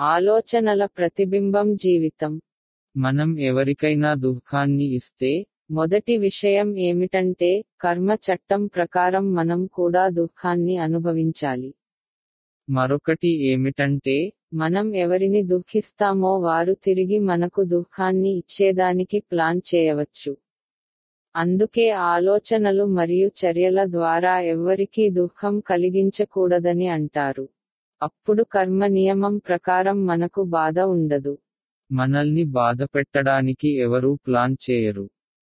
ఆలోచనల ప్రతిబింబం జీవితం. మనం ఎవరికైనా దుఃఖాన్ని ఇస్తే మొదటి విషయం ఏమిటంటే కర్మ చట్టం ప్రకారం మనం కూడా దుఃఖాన్ని అనుభవించాలి. మరొకటి ఏమిటంటే మనం ఎవరిని దుఃఖిస్తామో వారు తిరిగి మనకు దుఃఖాన్ని ఇచ్చేదానికి ప్లాన్ చేయవచ్చు. అందుకే ఆలోచనలు మరియు చర్యల ద్వారా ఎవ్వరికీ దుఃఖం కలిగించకూడదని అంటారు. అప్పుడు కర్మ నియమం ప్రకారం మనకు బాధ ఉండదు. మనల్ని బాధపెట్టడానికి ఎవరూ ప్లాన్ చేయరు.